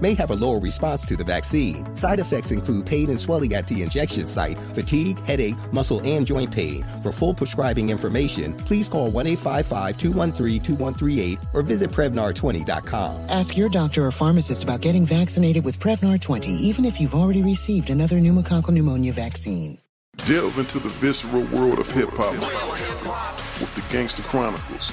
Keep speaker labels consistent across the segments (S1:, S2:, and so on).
S1: may have a lower response to the vaccine. Side effects include pain and swelling at the injection site, fatigue, headache, muscle, and joint pain. For full prescribing information, please call 1 855 213 2138 or visit Prevnar20.com.
S2: Ask your doctor or pharmacist about getting vaccinated with Prevnar 20, even if you've already received another pneumococcal pneumonia vaccine.
S3: Delve into the visceral world of hip hop with the Gangster Chronicles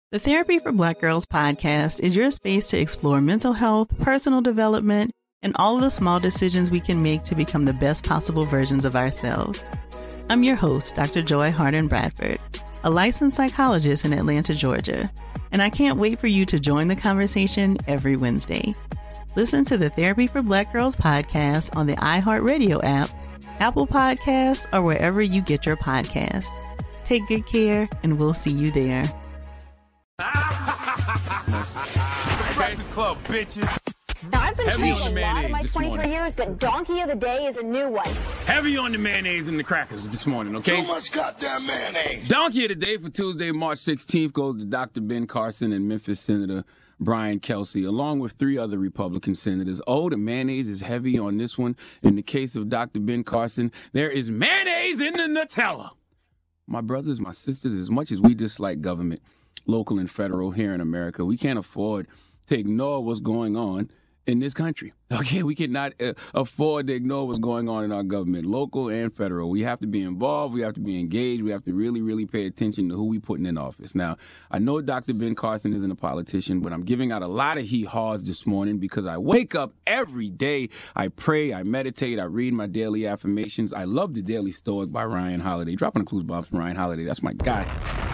S4: The Therapy for Black Girls podcast is your space to explore mental health, personal development, and all of the small decisions we can make to become the best possible versions of ourselves. I'm your host, Dr. Joy Harden Bradford, a licensed psychologist in Atlanta, Georgia, and I can't wait for you to join the conversation every Wednesday. Listen to the Therapy for Black Girls podcast on the iHeartRadio app, Apple Podcasts, or wherever you get your podcasts. Take good care, and we'll see you there.
S5: Breakfast Club, bitches.
S6: Now, I've been
S5: Heavy
S6: changing
S5: on
S6: a
S5: the
S6: lot in my
S5: this
S6: 24
S5: morning.
S6: years, but Donkey of the Day is a new one.
S5: Heavy on the mayonnaise and the crackers this morning, okay?
S3: Too much goddamn mayonnaise.
S5: Donkey of the day for Tuesday, March 16th goes to Dr. Ben Carson and Memphis Senator Brian Kelsey, along with three other Republican senators. Oh, the mayonnaise is heavy on this one. In the case of Dr. Ben Carson, there is mayonnaise in the Nutella. My brothers, my sisters, as much as we dislike government, local and federal here in America, we can't afford to ignore what's going on in this country. Okay, we cannot uh, afford to ignore what's going on in our government, local and federal. We have to be involved. We have to be engaged. We have to really, really pay attention to who we putting in office. Now, I know Dr. Ben Carson isn't a politician, but I'm giving out a lot of hee haws this morning because I wake up every day. I pray, I meditate, I read my daily affirmations. I love the Daily Stoic by Ryan Holiday. Dropping the clues bombs from Ryan Holiday. That's my guy.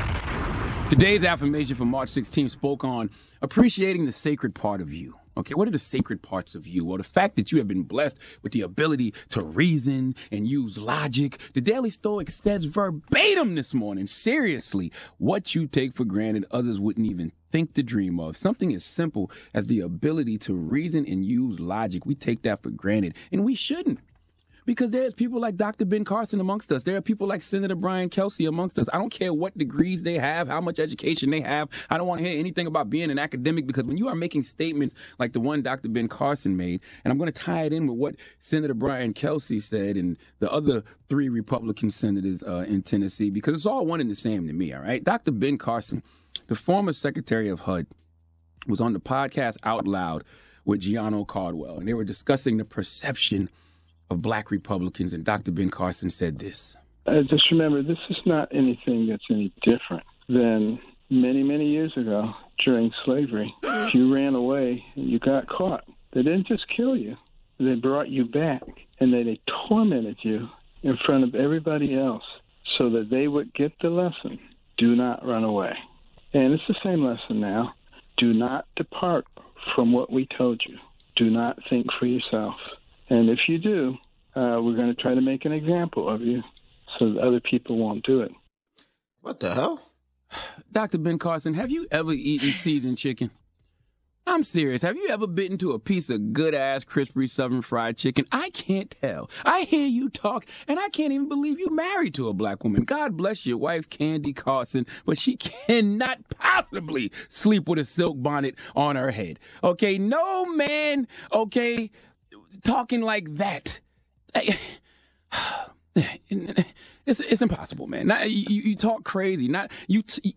S5: Today's affirmation for March 16th spoke on appreciating the sacred part of you. Okay, what are the sacred parts of you? Well, the fact that you have been blessed with the ability to reason and use logic. The Daily Stoic says verbatim this morning, seriously, what you take for granted others wouldn't even think to dream of. Something as simple as the ability to reason and use logic. We take that for granted, and we shouldn't. Because there's people like Dr. Ben Carson amongst us. There are people like Senator Brian Kelsey amongst us. I don't care what degrees they have, how much education they have. I don't want to hear anything about being an academic because when you are making statements like the one Dr. Ben Carson made, and I'm going to tie it in with what Senator Brian Kelsey said and the other three Republican senators uh, in Tennessee, because it's all one and the same to me, all right? Dr. Ben Carson, the former Secretary of HUD, was on the podcast Out Loud with Gianno Caldwell, and they were discussing the perception of black Republicans, and Dr. Ben Carson said this.
S7: Uh, just remember, this is not anything that's any different than many, many years ago during slavery. If you ran away and you got caught, they didn't just kill you, they brought you back and they, they tormented you in front of everybody else so that they would get the lesson do not run away. And it's the same lesson now. Do not depart from what we told you. Do not think for yourself. And if you do, uh, we're going to try to make an example of you so that other people won't do it.
S8: What the hell?
S5: Dr. Ben Carson, have you ever eaten seasoned chicken? I'm serious. Have you ever bitten into a piece of good ass crispy southern fried chicken? I can't tell. I hear you talk, and I can't even believe you married to a black woman. God bless your wife, Candy Carson, but she cannot possibly sleep with a silk bonnet on her head. Okay, no man, okay, talking like that. It's, it's impossible, man. Not, you, you talk crazy. Not you. T-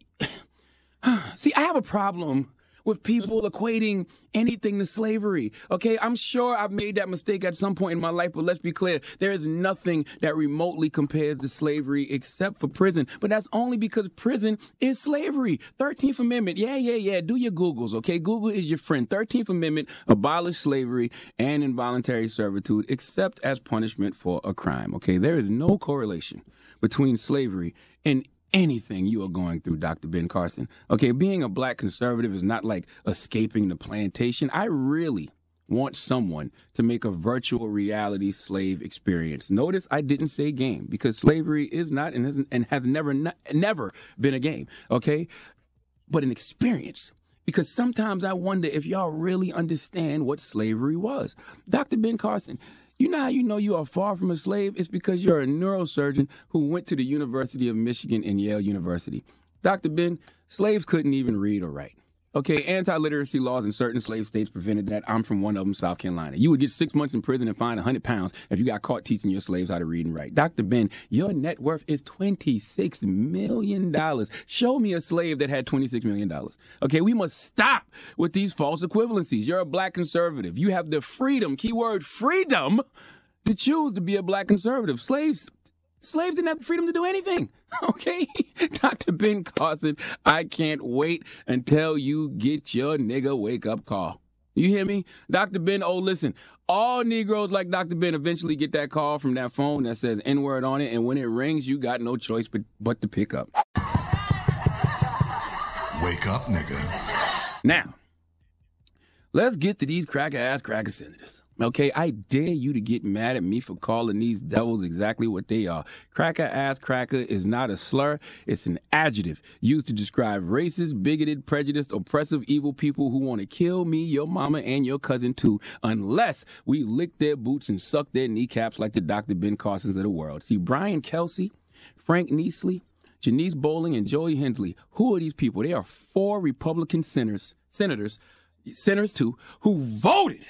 S5: See, I have a problem with people equating anything to slavery. Okay, I'm sure I've made that mistake at some point in my life, but let's be clear there is nothing that remotely compares to slavery except for prison. But that's only because prison is slavery. 13th Amendment, yeah, yeah, yeah. Do your Googles, okay? Google is your friend. 13th Amendment abolished slavery and involuntary servitude except as punishment for a crime, okay? There is no correlation between slavery and anything you are going through, Dr. Ben Carson. Okay, being a black conservative is not like escaping the plantation. I really want someone to make a virtual reality slave experience. Notice I didn't say game because slavery is not and has, and has never never been a game, okay? But an experience. Because sometimes I wonder if y'all really understand what slavery was. Dr. Ben Carson, you know how you know you are far from a slave? It's because you're a neurosurgeon who went to the University of Michigan and Yale University. Dr. Ben, slaves couldn't even read or write. Okay, anti literacy laws in certain slave states prevented that. I'm from one of them, South Carolina. You would get six months in prison and fine 100 pounds if you got caught teaching your slaves how to read and write. Dr. Ben, your net worth is $26 million. Show me a slave that had $26 million. Okay, we must stop with these false equivalencies. You're a black conservative. You have the freedom, keyword freedom, to choose to be a black conservative. Slaves Slaves didn't have freedom to do anything. Okay? Dr. Ben Carson, I can't wait until you get your nigga wake up call. You hear me? Dr. Ben, oh, listen, all Negroes like Dr. Ben eventually get that call from that phone that says N word on it, and when it rings, you got no choice but, but to pick up.
S9: Wake up, nigga.
S5: Now, let's get to these cracker ass cracker senators. Okay, I dare you to get mad at me for calling these devils exactly what they are. Cracker ass cracker is not a slur, it's an adjective used to describe racist, bigoted, prejudiced, oppressive, evil people who want to kill me, your mama, and your cousin too, unless we lick their boots and suck their kneecaps like the Dr. Ben Carsons of the world. See, Brian Kelsey, Frank Nicely, Janice Bowling, and Joey Hensley, who are these people? They are four Republican senators, senators, senators too, who voted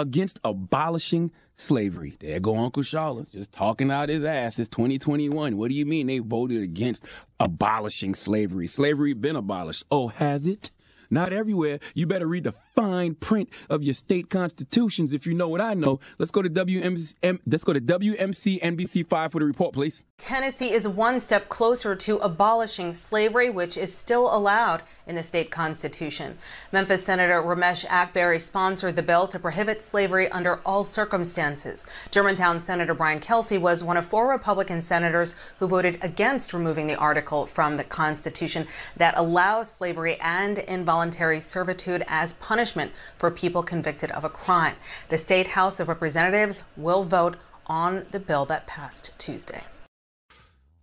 S5: against abolishing slavery. There go Uncle Charlotte just talking out his ass. It's 2021. What do you mean they voted against abolishing slavery? Slavery been abolished. Oh, has it? Not everywhere. You better read the fine print of your state constitutions if you know what I know. Let's go to WMC, let's go to WMC NBC5 for the report, please.
S10: Tennessee is one step closer to abolishing slavery, which is still allowed in the state constitution. Memphis Senator Raumesh Akbari sponsored the bill to prohibit slavery under all circumstances. Germantown Senator Brian Kelsey was one of four Republican senators who voted against removing the article from the Constitution that allows slavery and involuntary servitude as punishment for people convicted of a crime. The State House of Representatives will vote on the bill that passed Tuesday.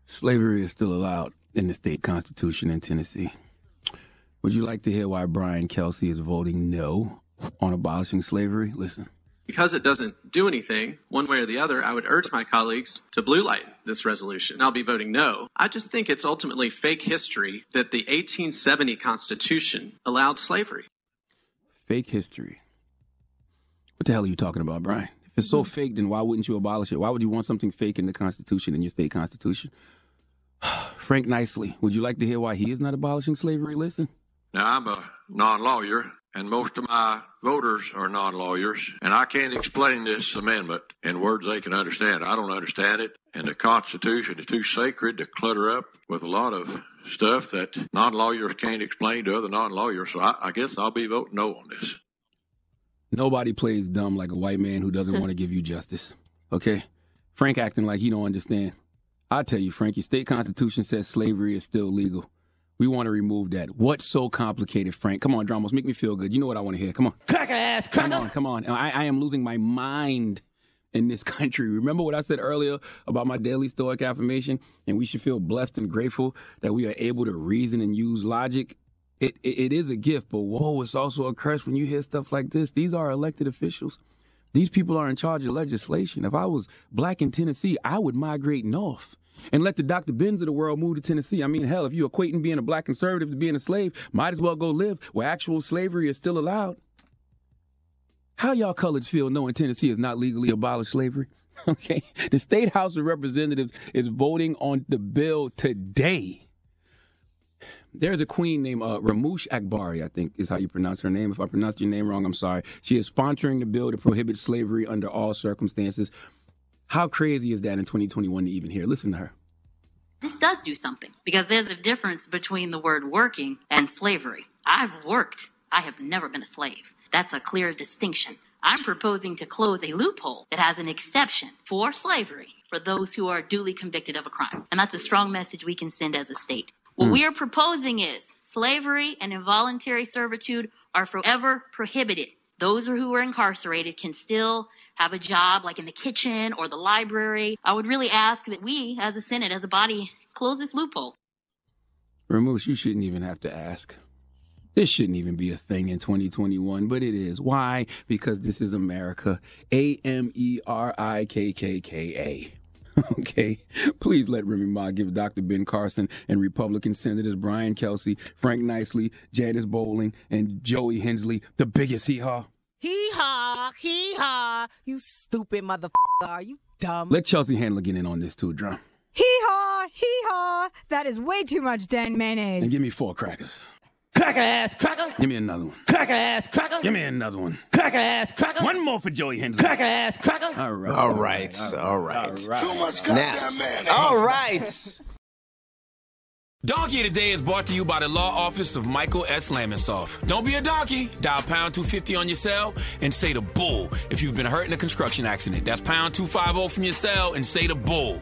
S5: Slavery is still allowed in the state constitution in Tennessee. Would you like to hear why Brian Kelsey is voting no on abolishing slavery? Listen.
S11: Because it doesn't do anything, one way or the other, I would urge my colleagues to blue light this resolution. I'll be voting no. I just think it's ultimately fake history that the 1870 Constitution allowed slavery.
S5: Fake history. What the hell are you talking about, Brian? If it's so mm-hmm. fake, then why wouldn't you abolish it? Why would you want something fake in the Constitution, in your state constitution? Frank Nicely, would you like to hear why he is not abolishing slavery? Listen.
S12: Now, I'm a non lawyer, and most of my voters are non lawyers, and I can't explain this amendment in words they can understand. I don't understand it, and the Constitution is too sacred to clutter up with a lot of stuff that non lawyers can't explain to other non lawyers, so I, I guess I'll be voting no on this.
S5: Nobody plays dumb like a white man who doesn't want to give you justice. Okay? Frank acting like he don't understand. I tell you, Frankie, state constitution says slavery is still legal. We want to remove that. What's so complicated, Frank? Come on, Dramos, make me feel good. You know what I want to hear. Come on.
S8: Cracker ass, cracker.
S5: Come on, come on. I, I am losing my mind in this country. Remember what I said earlier about my daily stoic affirmation? And we should feel blessed and grateful that we are able to reason and use logic. It, it, it is a gift, but whoa, it's also a curse when you hear stuff like this. These are elected officials. These people are in charge of legislation. If I was black in Tennessee, I would migrate north and let the Dr. Bens of the world move to Tennessee. I mean, hell, if you're equating being a black conservative to being a slave, might as well go live where actual slavery is still allowed. How y'all coloreds feel knowing Tennessee has not legally abolished slavery? Okay. The State House of Representatives is voting on the bill today. There's a queen named uh, Raumesh Akbari, I think is how you pronounce her name. If I pronounced your name wrong, I'm sorry. She is sponsoring the bill to prohibit slavery under all circumstances. How crazy is that in 2021 to even hear? Listen to her.
S13: This does do something because there's a difference between the word working and slavery. I've worked. I have never been a slave. That's a clear distinction. I'm proposing to close a loophole that has an exception for slavery for those who are duly convicted of a crime. And that's a strong message we can send as a state. What
S14: Mm.
S13: we are proposing is slavery and involuntary servitude are forever prohibited. Those who are incarcerated can still have a job like in the kitchen or the library. I would really ask that we, as a Senate, as a body, close this loophole.
S5: Raumesh, you shouldn't even have to ask. This shouldn't even be a thing in 2021, but it is. Why? Because this is America. A M E R I K K K A. Okay, please let Remy Ma give Dr. Ben Carson and Republican Senators Brian Kelsey, Frank Nicely, Janice Bowling, and Joey Hensley the biggest hee haw.
S14: Hee haw, hee haw. You stupid motherfucker. Are you dumb?
S5: Let Chelsea Handler get in on this too, drum.
S15: Hee haw, hee haw. That is way too much Dan mayonnaise.
S5: And give me four crackers.
S14: Cracker ass cracker.
S5: Give me another one.
S14: Cracker ass cracker.
S5: Give me another one.
S14: Cracker ass cracker.
S5: One more for Joey Hensley.
S14: Cracker ass cracker.
S5: All right.
S16: All right. All right.
S5: Too
S16: much goddamn mayonnaise. All right.
S17: Donkey of the Day is brought to you by the law office of Michael S. Lamonsoff. Don't be a donkey. Dial pound 250 on your cell and say the bull if you've been hurt in a construction accident. That's pound 250 from your cell and say the bull.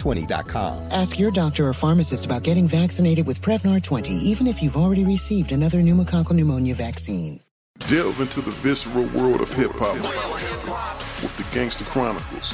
S1: Prevnar20.com.
S2: Ask your doctor or pharmacist about getting vaccinated with Prevnar 20, even if you've already received another pneumococcal pneumonia vaccine.
S3: Delve into the visceral world of hip hop with the Gangster Chronicles,